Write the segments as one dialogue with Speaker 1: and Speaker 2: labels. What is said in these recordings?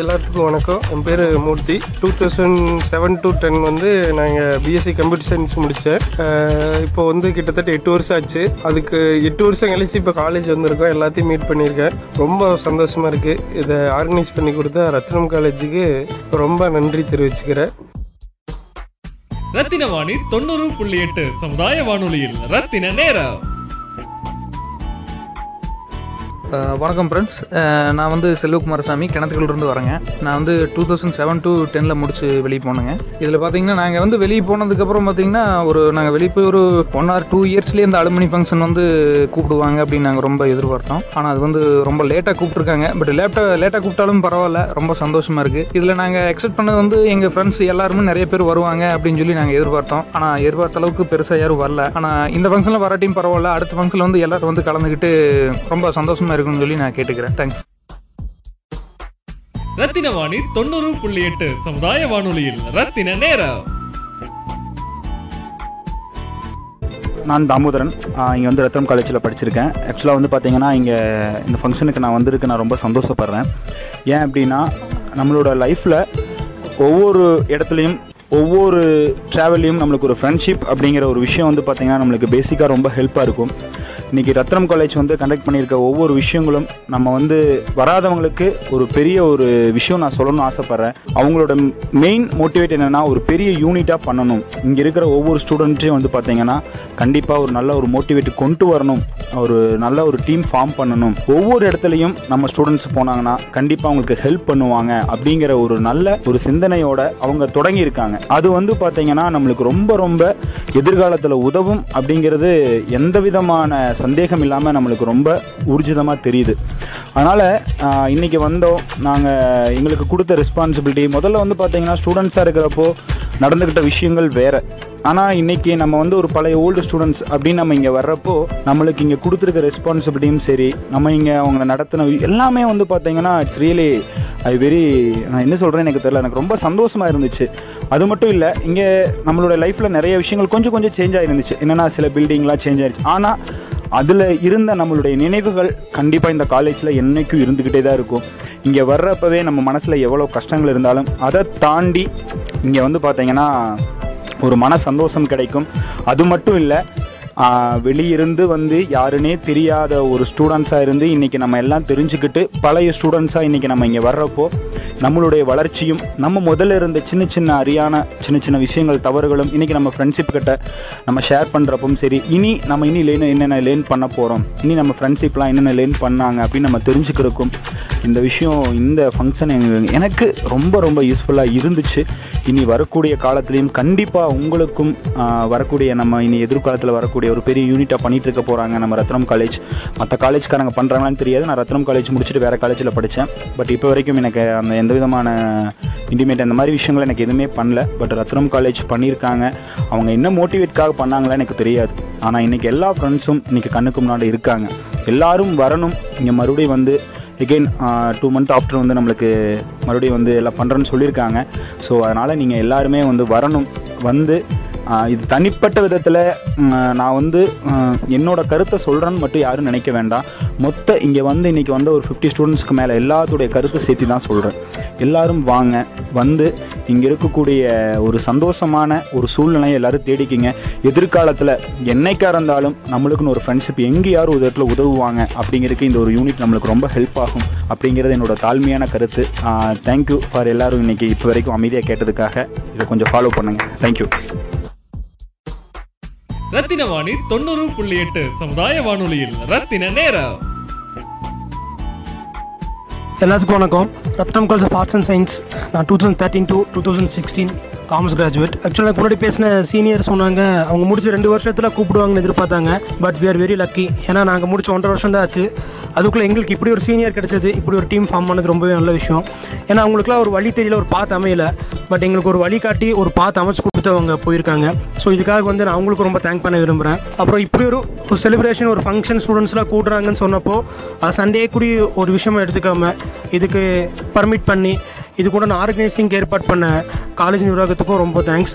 Speaker 1: எல்லாத்துக்கும் வணக்கம். என் பேர் Murthy. Two thousand seven to ten வந்து நாங்கள் பிஎஸ்சி கம்ப்யூட்டர் சயின்ஸ் முடித்தேன் இப்போ வந்து கிட்டத்தட்ட எட்டு வருஷம் ஆச்சு. அதுக்கு எட்டு வருஷம் கழிச்சு இப்போ காலேஜ் வந்திருக்கோம். எல்லாத்தையும் மீட் பண்ணியிருக்கேன். ரொம்ப சந்தோஷமாக இருக்குது இதை ஆர்கனைஸ் பண்ணி கொடுத்த ரத்னம் காலேஜுக்கு ரொம்ப நன்றி தெரிவிச்சுக்கிறேன்.
Speaker 2: ரத்தின வாணி தொண்ணூறு புள்ளி எட்டு சமுதாய வானொலியில் ரத்தின நேரம்.
Speaker 3: வணக்கம் ஃப்ரெண்ட்ஸ் நான் வந்து செல்வகுமாரசாமி கிணத்துக்குள்ளேருந்து வரேங்க. நான் வந்து டூ தௌசண்ட் செவன் டு டெனில் முடிச்சு வெளியே போனேங்க. இதில் பார்த்தீங்கன்னா நாங்கள் வந்து வெளியே போனதுக்கப்புறம் பார்த்தீங்கன்னா ஒரு நாங்கள் வெளியே போய் ஒரு ஒன் ஆர் டூ இயர்ஸ்லேயே இந்த அலுமினி ஃபங்க்ஷன் வந்து கூப்பிடுவாங்க அப்படின்னு நாங்கள் ரொம்ப எதிர்பார்த்தோம். ஆனால் அது வந்து ரொம்ப லேட்டாக கூப்பிட்ருக்காங்க பட் லேட்டாக லேட்டாக கூப்பிட்டாலும் பரவாயில்ல. ரொம்ப சந்தோஷமாக இருக்குது இதில் நாங்கள் எக்ஸெப்ட் பண்ணது வந்து எங்கள் ஃப்ரெண்ட்ஸ் எல்லாருமே நிறைய பேர் வருவாங்க அப்படின்னு சொல்லி நாங்கள் எதிர்பார்த்தோம். ஆனால் எதிர்பார்த்த அளவுக்கு பெருசாக யாரும் வரல. ஆனால் இந்த ஃபங்க்ஷனில் வராட்டியும் பரவாயில்ல. அடுத்த ஃபங்க்ஷனில் வந்து எல்லோரும் வந்து கலந்துக்கிட்டு ரொம்ப சந்தோஷமாக இருக்கும்னு சொல்லி நான் கேட்டுக்கிறேன். தேங்க்ஸ்
Speaker 2: ரத்தின வாணி தொண்ணூறு புள்ளி எட்டு சமுதாய வானொலியில் ரத்தின நேரம்.
Speaker 4: நான் தாமோதரன். இங்கே வந்து ரத்தம் காலேஜில் படிச்சிருக்கேன். ஆக்சுவலாக வந்து பார்த்தீங்கன்னா இங்கே இந்த ஃபங்க்ஷனுக்கு நான் வந்திருக்கு நான் ரொம்ப சந்தோஷப்படுறேன். ஏன் அப்படின்னா நம்மளோட லைஃப்பில் ஒவ்வொரு இடத்துலையும் ஒவ்வொரு ட்ராவல்லையும் நம்மளுக்கு ஒரு ஃப்ரெண்ட்ஷிப் அப்படிங்கிற ஒரு விஷயம் வந்து பார்த்திங்கன்னா நம்மளுக்கு பேசிக்காக ரொம்ப ஹெல்ப்பாக இருக்கும். இன்றைக்கி ரத்னம் காலேஜ் வந்து கண்டக்ட் பண்ணியிருக்க ஒவ்வொரு விஷயங்களும் நம்ம வந்து வராதவங்களுக்கு ஒரு பெரிய ஒரு விஷயம் நான் சொல்லணும்னு ஆசைப்பட்றேன். அவங்களோட மெயின் மோட்டிவேட் என்னென்னா ஒரு பெரிய யூனிட்டாக பண்ணணும். இங்கே இருக்கிற ஒவ்வொரு ஸ்டூடெண்ட்டையும் வந்து பார்த்தீங்கன்னா கண்டிப்பாக ஒரு நல்ல ஒரு மோட்டிவேட் கொண்டு வரணும். ஒரு நல்ல ஒரு டீம் ஃபார்ம் பண்ணணும். ஒவ்வொரு இடத்துலையும் நம்ம ஸ்டூடெண்ட்ஸ் போனாங்கன்னா கண்டிப்பாக அவங்களுக்கு ஹெல்ப் பண்ணுவாங்க அப்படிங்கிற ஒரு நல்ல ஒரு சிந்தனையோட அவங்க தொடங்கியிருக்காங்க அது வந்து பார்த்தீங்கன்னா நம்மளுக்கு ரொம்ப ரொம்ப எதிர்காலத்தில் உதவும் அப்படிங்கிறது எந்த விதமான சந்தேகம் இல்லாமல் நம்மளுக்கு ரொம்ப ஊர்ஜிதமாக தெரியுது. அதனால் இன்றைக்கி வந்தோம். நாங்கள் எங்களுக்கு கொடுத்த ரெஸ்பான்சிபிலிட்டி முதல்ல வந்து பார்த்தீங்கன்னா ஸ்டூடெண்ட்ஸாக இருக்கிறப்போ நடந்துக்கிட்ட விஷயங்கள் வேறு. ஆனால் இன்றைக்கி நம்ம வந்து ஒரு பழைய ஓல்டு ஸ்டூடெண்ட்ஸ் அப்படின்னு நம்ம இங்கே வர்றப்போ நம்மளுக்கு இங்கே கொடுத்துருக்க ரெஸ்பான்சிபிலிட்டியும் சரி நம்ம இங்கே அவங்க நடத்தின எல்லாமே வந்து பார்த்தீங்கன்னா இட்ஸ் ரியலி ஐ வெரி நான் என்ன சொல்கிறேன் எனக்கு தெரியல. எனக்கு ரொம்ப சந்தோஷமாக இருந்துச்சு. அது மட்டும் இல்லை இங்கே நம்மளோட லைஃப்பில் நிறைய விஷயங்கள் கொஞ்சம் கொஞ்சம் சேஞ்ச் ஆகிருந்துச்சு என்னென்னா சில பில்டிங்லாம் சேஞ்ச் ஆயிருச்சு. ஆனால் அதில் இருந்த நம்மளுடைய நினைவுகள் கண்டிப்பாக இந்த காலேஜில் என்றைக்கும் இருந்துக்கிட்டே தான் இருக்கும். இங்கே வர்றப்பவே நம்ம மனசில் எவ்வளோ கஷ்டங்கள் இருந்தாலும் அதை தாண்டி இங்கே வந்து பார்த்தீங்கன்னா ஒரு மன சந்தோஷம் கிடைக்கும். அது மட்டும் இல்லை வெளியிருந்து வந்து யாருன்னே தெரியாத ஒரு ஸ்டூடெண்ட்ஸாக இருந்து இன்றைக்கி நம்ம எல்லாம் தெரிஞ்சுக்கிட்டு பழைய ஸ்டூடெண்ட்ஸாக இன்றைக்கி நம்ம இங்கே வர்றப்போ நம்மளுடைய வளர்ச்சியும் நம்ம முதல்ல இருந்த சின்ன சின்ன அறியான சின்ன சின்ன விஷயங்கள் தவறுகளும் இன்றைக்கி நம்ம ஃப்ரெண்ட்ஷிப் கிட்ட நம்ம ஷேர் பண்ணுறப்பவும் சரி இனி நம்ம இனி லேன் என்னென்ன லேர்ன் பண்ண போகிறோம் இனி நம்ம ஃப்ரெண்ட்ஷிப்லாம் என்னென்ன லேர்ன் பண்ணாங்க அப்படின்னு நம்ம தெரிஞ்சுக்கிறக்கும் இந்த விஷயம் இந்த ஃபங்க்ஷன் எனக்கு ரொம்ப ரொம்ப யூஸ்ஃபுல்லாக இருந்துச்சு. இனி வரக்கூடிய காலத்துலேயும் கண்டிப்பாக உங்களுக்கும் வரக்கூடிய நம்ம இனி எதிர்காலத்தில் வரக்கூடிய ஒரு பெரிய யூனிட்டாக பண்ணிகிட்டு இருக்க போகிறாங்க நம்ம ரத்னம் காலேஜ் மற்ற காலேஜ்காரங்க பண்ணுறாங்களான்னு தெரியாது. நான் ரத்னம் காலேஜ் முடிச்சுட்டு வேறு காலேஜில் படித்தேன் பட் இப்போ வரைக்கும் எனக்கு அந்த எந்த விதமான இன்டிமேட் அந்த மாதிரி விஷயங்கள் எனக்கு எதுவுமே பண்ணல. பட் ரத்னம் காலேஜ் பண்ணியிருக்காங்க. அவங்க என்ன மோட்டிவேட்காக பண்ணாங்களா எனக்கு தெரியாது. ஆனால் இன்றைக்கி எல்லா ஃப்ரெண்ட்ஸும் இன்றைக்கி கண்ணுக்கு முன்னாடி இருக்காங்க. எல்லாரும் வரணும். இங்கே மறுபடியும் வந்து எகெயின் டூ மந்த் ஆஃப்டர் வந்து நம்மளுக்கு மறுபடியும் வந்து எல்லாம் பண்ணுறேன்னு சொல்லியிருக்காங்க. ஸோ அதனால் நீங்கள் எல்லாருமே வந்து வரணும். வந்து இது தனிப்பட்ட விதத்தில் நான் வந்து என்னோட கருத்தை சொல்கிறேன்னு மட்டும் யாரும் நினைக்க வேண்டாம். மொத்த இங்கே வந்து இன்றைக்கி வந்து ஒரு ஃபிஃப்டி ஸ்டூடெண்ட்ஸ்க்கு மேலே எல்லாத்துடைய கருத்தை சேர்த்து தான் சொல்கிறேன் எல்லாரும் வாங்க வந்து இங்கே இருக்கக்கூடிய ஒரு சந்தோஷமான ஒரு சூழ்நிலையை எல்லாரும் தேடிக்கிங்க. எதிர்காலத்தில் என்னைக்காக இருந்தாலும் நம்மளுக்குன்னு ஒரு ஃப்ரெண்ட்ஷிப் எங்கே யாரும் ஒரு இடத்துல உதவுவாங்க. அப்படிங்கிறதுக்கு இந்த ஒரு யூனிட் நம்மளுக்கு ரொம்ப ஹெல்ப் ஆகும். அப்படிங்கிறது என்னோட தாழ்மையான கருத்து. தேங்க்யூ ஃபார் எல்லாரும் இன்றைக்கி இப்போ வரைக்கும் அமைதியாக கேட்டதுக்காக இதை கொஞ்சம் ஃபாலோ பண்ணுங்கள் தேங்க்யூ
Speaker 2: ரத்தின வாணி தொண்ணூறு புள்ளி எட்டு சமுதாய வானொலியில். ரத்தின நேரம்.
Speaker 5: எல்லாத்துக்கும் வணக்கம். Rathnam college of arts and science. நான் two thousand thirteen to two thousand sixteen commerce graduate ஆக்சுவலாக முன்னாடி பேசின சீனியர் சொன்னாங்க அவங்க முடிச்சு ரெண்டு வருஷத்தில் கூப்பிடுவாங்கன்னு எதிர்பார்த்தாங்க but we are very lucky ஏன்னா நாங்கள் முடிச்ச ஒன்றரை வருஷம் தான் ஆச்சு. அதுக்குள்ளே எங்களுக்கு இப்படி ஒரு சீனியர் கிடைச்சது இப்படி ஒரு டீம் ஃபார்ம் பண்ணது ரொம்பவே நல்ல விஷயம். ஏன்னா அவங்களுக்குலாம் ஒரு வழி தெரியல ஒரு பார்த்து அமையல. பட் எங்களுக்கு ஒரு வழி காட்டி ஒரு பார்த்து அமைச்சு கொடுத்தவங்க போயிருக்காங்க. ஸோ இதுக்காக வந்து நான் அவங்களுக்கு ரொம்ப தேங்க் பண்ண விரும்புகிறேன் அப்புறம் இப்படி ஒரு ஒரு செலிப்ரேஷன் ஒரு ஃபங்க்ஷன் ஸ்டூடெண்ட்ஸ்லாம் கூடுறாங்கன்னு சொன்னப்போ சண்டே கூடி ஒரு விஷயமா எடுத்துக்காமல் இதுக்கு பர்மிட் பண்ணி இது கூட நான் ஆர்கனைசிங் ஏற்பாடு பண்ண காலேஜ் நிர்வாகத்துக்கும் ரொம்ப தேங்க்ஸ்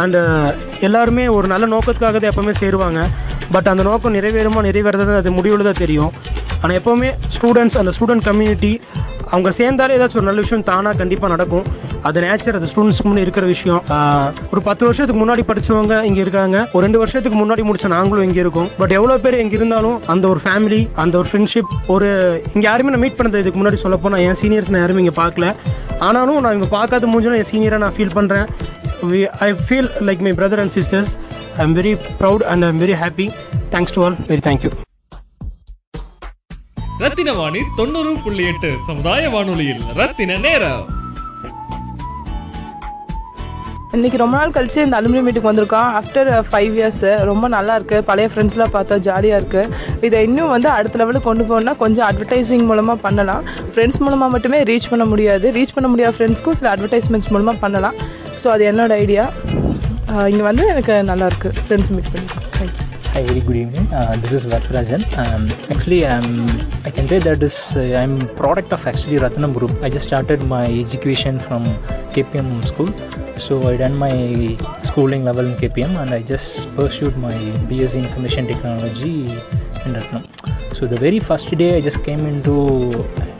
Speaker 5: அண்டு uh, எல்லாருமே ஒரு நல்ல நோக்கத்துக்காக தான் எப்போவுமே சேருவாங்க. பட் அந்த நோக்கம் நிறைவேறுமா நிறைவேறது அது முடிவில் தான் தெரியும். ஆனால் எப்போவுமே ஸ்டூடெண்ட்ஸ் அந்த ஸ்டூடெண்ட் கம்யூனிட்டி அவங்க சேர்ந்தாலே ஏதாச்சும் ஒரு நல்ல விஷயம் தானாக கண்டிப்பாக நடக்கும். அது நேச்சர் அது ஸ்டூடெண்ட்ஸ் முன்னே இருக்கிற விஷயம். ஒரு பத்து வருஷத்துக்கு முன்னாடி படிச்சவங்க இங்கே இருக்காங்க. ஒரு ரெண்டு வருஷத்துக்கு முன்னாடி முடிச்ச நாங்களும் இங்கே இருக்கோம். பட் எவ்வளோ பேர் இங்கே இருந்தாலும் அந்த ஒரு ஃபேமிலி அந்த ஒரு ஃப்ரெண்ட்ஷிப் ஒரு இங்கே யாருமே நான் மீட் பண்ணது இதுக்கு முன்னாடி சொல்ல போனால் என் சீனியர்ஸ் நான் யாருமே இங்கே பார்க்கல. ஆனாலும் நான் இங்கே பார்க்காத முடிஞ்சாலும் என் சீனியராக நான் ஃபீல் பண்ணுறேன் I feel like my brother and sisters I am very proud and I am very happy thanks to all very thank you
Speaker 2: Rathina Vani தொண்ணூறு புள்ளி எட்டு சமுதாய வானொலியில் ரத்தின நேரம்.
Speaker 6: இன்னைக்கு ரொம்ப நாள் கழிச்சு இந்த அலுமினியம் மீட்டுக்கு வந்திருக்கோம். ஆஃப்டர் ஃபைவ் இயர்ஸ் ரொம்ப நல்லா இருக்கு. பழைய ஃப்ரெண்ட்ஸ்லாம் பார்த்தா ஜாலியாக இருக்கு. இதை இன்னும் வந்து அடுத்த லெவலுக்கு கொண்டு போகணும்னா கொஞ்சம் அட்வர்டைசிங் மூலமாக பண்ணலாம். ஃப்ரெண்ட்ஸ் மூலமாக மட்டுமே ரீச் பண்ண முடியாது. ரீச் பண்ண முடியாத ஃப்ரெண்ட்ஸ்க்கும் சில அட்வர்டைஸ்மெண்ட்ஸ் மூலமாக பண்ணலாம். ஸோ அது என்னோட ஐடியா uh, இங்கே வந்து எனக்கு நல்லா இருக்கு. ஃப்ரெண்ட்ஸ் மீட் பண்ணியிருக்கோம் thank you
Speaker 7: Hi, very good evening. Uh, this is Vatrajan. Um, actually, I'm, I can say that this uh, I'm product of actually Ratnam Group. I just started my education from KPM school. So I done my schooling level in KPM and I just pursued my BSc Information Technology in Ratnam. So the very first day I just came into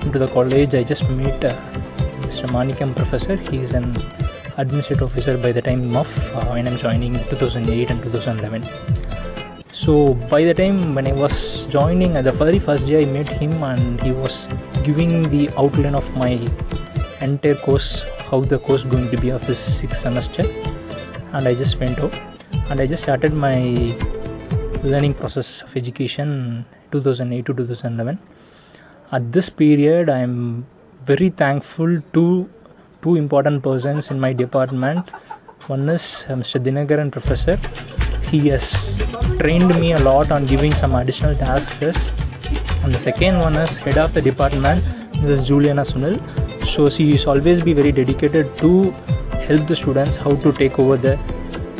Speaker 7: into the college, I just met uh, Mr. Manikam professor. He is an administrative officer by the time of uh, when I'm joining 2008 and 2011 so by the time when i was joining at the very first day i met him and he was giving the outline of my entire course how the course going to be of this sixth semester. And i just went out. And i just started my learning process of education 2008 to 2011 at this period i am very thankful to two important persons in my department. One is uh, mr dinagaran professor. He has trained me a lot on giving some additional tasks. And the second one is head of the department this is juliana sunil so she is always be very dedicated to help the students how to take over the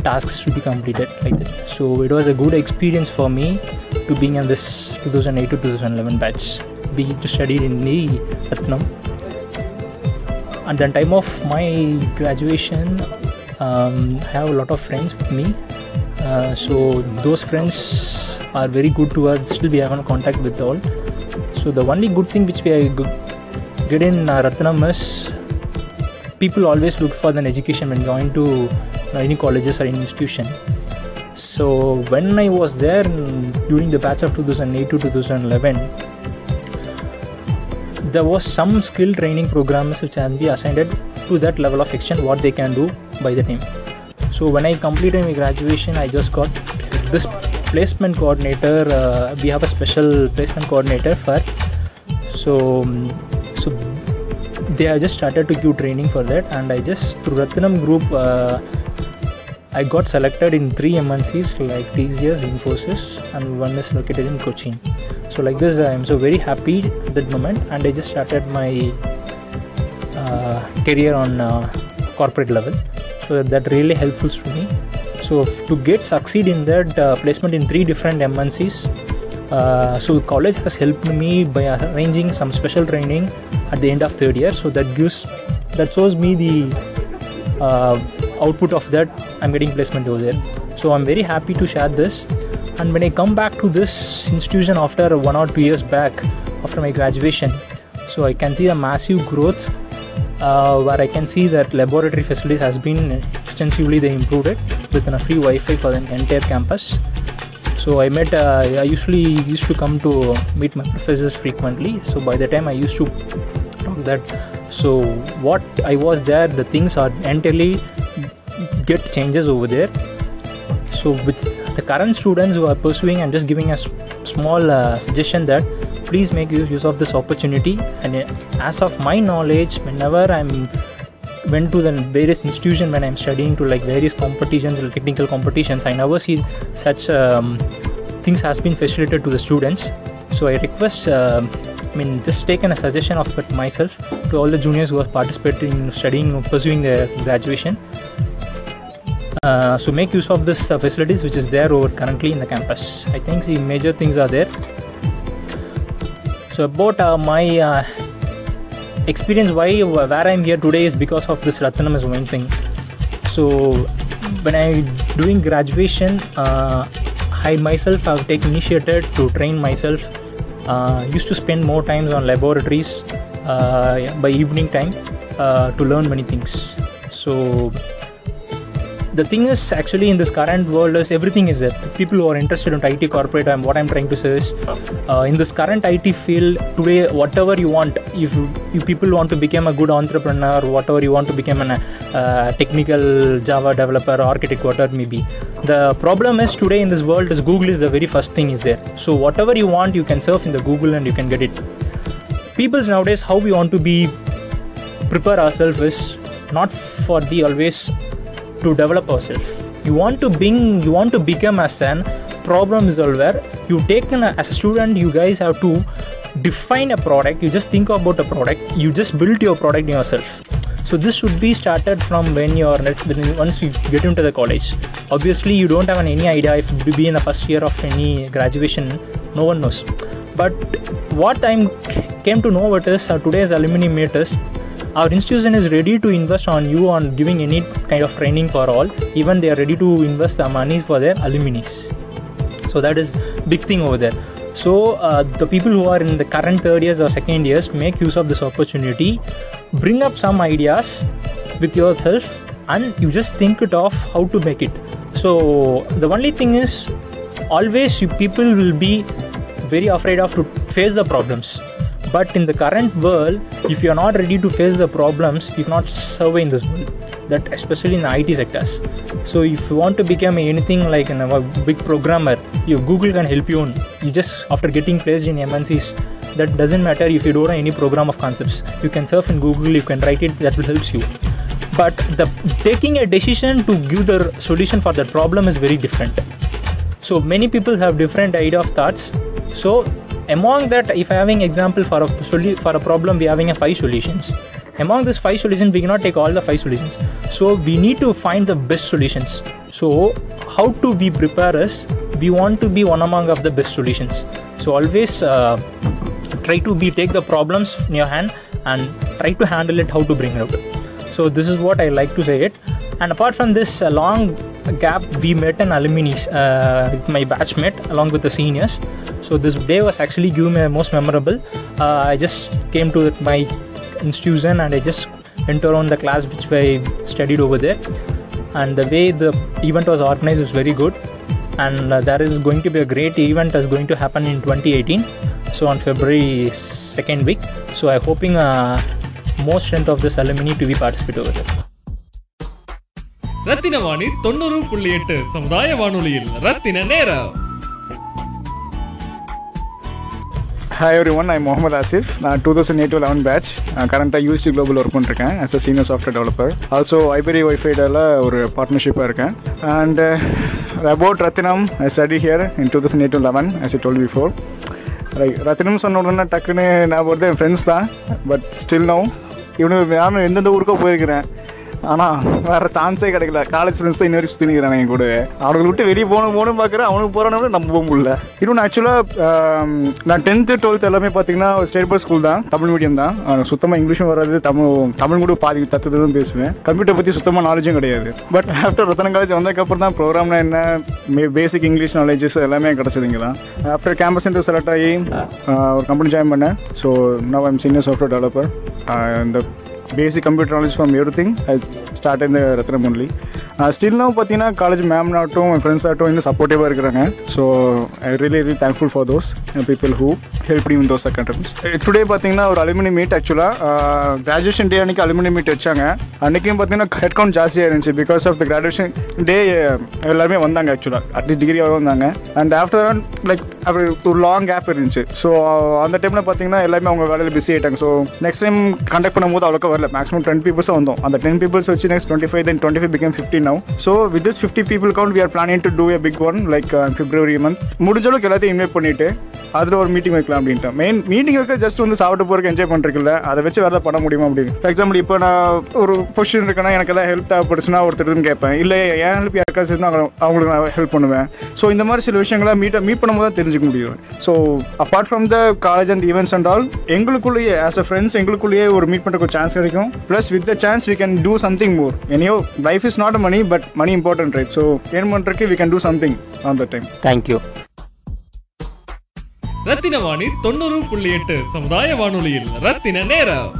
Speaker 7: tasks to be completed like that. So it was a good experience for me to being in this 2008 to 2011 batch. Being to study in the Ratnam. At the time of my graduation um, I have a lot of friends with me. Uh, so those friends are very good to us still we have in contact with all. So the only good thing which we are go- get in uh, Ratnam is people always look for an education when going to any colleges or any institution. So when I was there during the batch of 2008 to 2011 there was some skill training programs which can be assigned to that level of action what they can do by the time. So when i completed my graduation i just got this placement coordinator uh, we have a special placement coordinator for so they have just started to give training for that and i just through ratnam group uh, I got selected in three MNCs like TCS, Infosys, and one is located in Cochin. So like this, I am so very happy at that moment, and I just started my uh, career on uh, corporate level. So that really helpful to me. So to get succeed in that uh, placement in three different MNCs, uh, so college has helped me by arranging some special training at the end of third year. So that gives that shows me the uh, output of that i'm getting placement over there. So i'm very happy to share this. And when i come back to this institution after one or two years back after my graduation so i can see a massive growth uh, where i can see that laboratory facilities has been extensively they improved it with a free wi-fi for the entire campus. So i met uh, i usually used to come to meet my professors frequently. So by the time i used to talk that. So what i was there the things are entirely get changes over there. So with the current students who are pursuing i'm just giving a small uh, suggestion that please make use use of this opportunity. And uh, as of my knowledge whenever i'm went to the various institution when I'm studying to like various competitions, like technical competitions, I never see such um, things has been facilitated to the students. So I request, uh, I mean, just taken a suggestion of it myself to all the juniors who are participating in studying, pursuing their graduation. Uh, so make use of this uh, facilities which is there over currently in the campus. I think the major things are there. So about uh, my uh, experience, why where I'm here today is because of this Ratnam is one thing. So when I doing graduation, uh, I myself have taken initiative to train myself. Uh, used to spend more times on laboratories uh, by evening time uh, to learn many things. So the thing is actually in this current world is everything is there. People who are interested in it corporate and what i'm trying to say is uh, in this current it field today whatever you want if, if people want to become a good entrepreneur whatever you want to become an uh, technical java developer architect whatever maybe the problem is today in this world is google is the very first thing is there. So whatever you want you can surf in the google and you can get it. People's nowadays how we want to be prepare ourselves is not for the always to develop ourselves you want to bring you want to become as an problem solver. You take an, as a student you guys have to define a product. You just think about a product. You just build your product yourself. So this should be started from when you're once you get into the college. Obviously you don't have any idea if you be in the first year of any graduation. No one knows. But what i came to know about is uh, today's alumni meet is our institution is ready to invest on you on giving any kind of training for all. Even they are ready to invest the money for their alumni. So that is big thing over there. So uh, the people who are in the current third years or second years make use of this opportunity. Bring up some ideas with yourself and you just think it of how to make it. So the only thing is always people will be very afraid of to face the problems but in the current world if you are not ready to face the problems you cannot survey in this world that especially in the IT sectors. So if you want to become anything like a big programmer your Google can help you you just after getting placed in MNCs that doesn't matter if you don't know any program of concepts. You can surf in Google you can write it that will helps you. But the taking a decision to give the solution for that problem is very different. So many people have different idea of thoughts. So among that if having example for a for a problem we having a five solutions. Among these five solutions we cannot take all the five solutions. So we need to find the best solutions. So how to we prepare us? We want to be one among of the best solutions. So always uh, try to be take the problems in your hand and try to handle it how to bring it out so this is what i like to say it. And apart from this uh, long gap we met an alumni uh, with my batchmate along with the seniors. So this day was actually given me most memorable. Uh, i just came to my institution and i just went around the class which i studied over there. And the way the event was organized was very good. And uh, there is going to be a great event that's going to happen in 2018 so on february second week. So i'm hoping uh, more strength of this alumni to be participate over there
Speaker 2: Rathina Vani தொண்ணூறு புள்ளி எட்டு சமுதாய வானொலியில். Rathina Neram.
Speaker 8: Hi everyone I Mohammed Asif நான் two thousand eight eleven batch கரண்ட்டாக UST global work பண்ணிருக்கேன் as a senior software developer also ஐபெரி ஒய்ஃபைடில் ஒரு பார்ட்னர்ஷிப்பாக இருக்கேன். And about Rathinam I study here in two thousand eight eleven ice இ twelve before like Rathinam சொன்ன உடனே டக்குன்னு நான் வருது. என் ஃப்ரெண்ட்ஸ் தான். பட் ஸ்டில் நோ இவனு நான் எந்தெந்த ஊருக்கோ போயிருக்கிறேன். ஆனால் வேறு சான்ஸே கிடைக்கல. காலேஜ் ஃப்ரெண்ட்ஸ் தான் இன்ன வரைக்கும் சுற்றினுக்கிறான் என் கூட அவனுங்களை விட்டு வெளியே போகணும் போகணும் பார்க்குறேன். அவனுக்கு போகிறானு நம்ம போக முடியல. இன்னொன்று ஆக்சுவலாக நான் டென்த்து டுவெல்த் எல்லாமே பார்த்தீங்கன்னா ஸ்டேட் போர்ட் ஸ்கூல் தான். தமிழ் மீடியம் தான். சுத்தமாக இங்கிலீஷும் வராது. தமிழ் தமிழ் கூட பாதி தத்துவதும் பேசுவேன். கம்ப்யூட்டர் பற்றி சுத்தமாக நாலேஜும் கிடையாது. பட் ஆஃப்டர் ரத்தன காலேஜ் வந்ததுக்கப்புறம் தான் ப்ரோக்ராம்னா என்ன பேசிக் இங்கிலீஷ் நாலேஜஸ் எல்லாமே கிடச்சதுங்க தான். ஆஃப்டர் கேம்பஸ் இன்டர் செலக்ட் ஆகி ஒரு கம்பெனி ஜாயின் பண்ணேன். So now I'm senior software developer இந்த basic computer knowledge from thing I start இந்த ரத்னம் ஒன்லி ஸ்டில்லும் பார்த்தீங்கன்னா காலேஜ் மேம் ஆகட்டும் என் ஃப்ரெண்ட்ஸ் ஆகட்டும் இன்னும் சப்போர்ட்டிவாக இருக்கிறாங்க so I really really thankful for those people who help in those accountants today பார்த்தீங்கன்னா ஒரு அலுமினி மீட் ஆக்சுவலாக கிராஜுவேஷன் டே அன்றைக்கி அலுமினி மீட் வச்சாங்க அன்றைக்கும் பார்த்தீங்கன்னா ஹெட் கவுண்ட் ஜாஸ்தியாக இருந்துச்சு because of the graduation day எல்லாருமே வந்தாங்க ஆக்சுவலாக அட்லீஸ்ட் டிகிரியாக வந்தாங்க. அண்ட் ஆஃப்டர் லைக் அப்படி ஒரு லாங் கேப் இருந்துச்சு. ஸோ அந்த டைமில் பார்த்தீங்கன்னா எல்லாமே அவங்க வேலையில் பிஸி ஆகிட்டாங்க ஸோ நெக்ஸ்ட் டைம் கண்டக்ட் பண்ணும்போது அவ்வளோக்கா வரல. மேக்ஸிமம் டென் பீப்பிள்ஸும் வந்தோம். அந்த டென் பீப்புள்ஸ் வச்சு next twenty five then twenty five become fifty now so with this fifty people count we are planning to do a big one like February month முடிஞ்ச அளவுக்கு எல்லாத்தையும் இன்வைட் பண்ணிட்டு அதில் ஒரு மீட்டிங் வைக்கலாம் அப்படின்ட்டு மெயின் மீட்டிங் வைக்க ஜஸ்ட் வந்து சாப்பிட்டு போகிறக்கு என்ஜாய் பண்ணுறதுல அதை வச்சு வேறு பண்ண முடியுமா அப்படின்னு. ஃபார் எக்ஸாம்பிள் இப்போ நான் ஒரு பொசிஷன் இருக்கேன்னா எனக்கு ஏதாவது ஹெல்ப் தேவைப்படுச்சுன்னா ஒருத்தர் கேட்பேன். இல்லை என் ஹெல்ப் யாருக்காச்சும் அவங்களுக்கு நான் ஹெல்ப் பண்ணுவேன். ஸோ இந்த மாதிரி சில விஷயங்களை மீட் மீட் பண்ணும்போது தான் தெரிஞ்சுக்க முடியும். So apart from the college and events and all எங்களுக்குள்ளேயே as a friends எங்களுக்குள்ளேயே ஒரு மீட் பண்ணுறதுக்கு ஒரு சான்ஸ் கிடைக்கும். Plus with the chance we can do something more anyway life is not money but money important right so earn பண்ணுறதுக்கு we can do something on the time
Speaker 7: thank you
Speaker 2: Rathina Vani தொண்ணூறு புள்ளி எட்டு சமுதாய வானொலியில் ரத்தின நேரம்.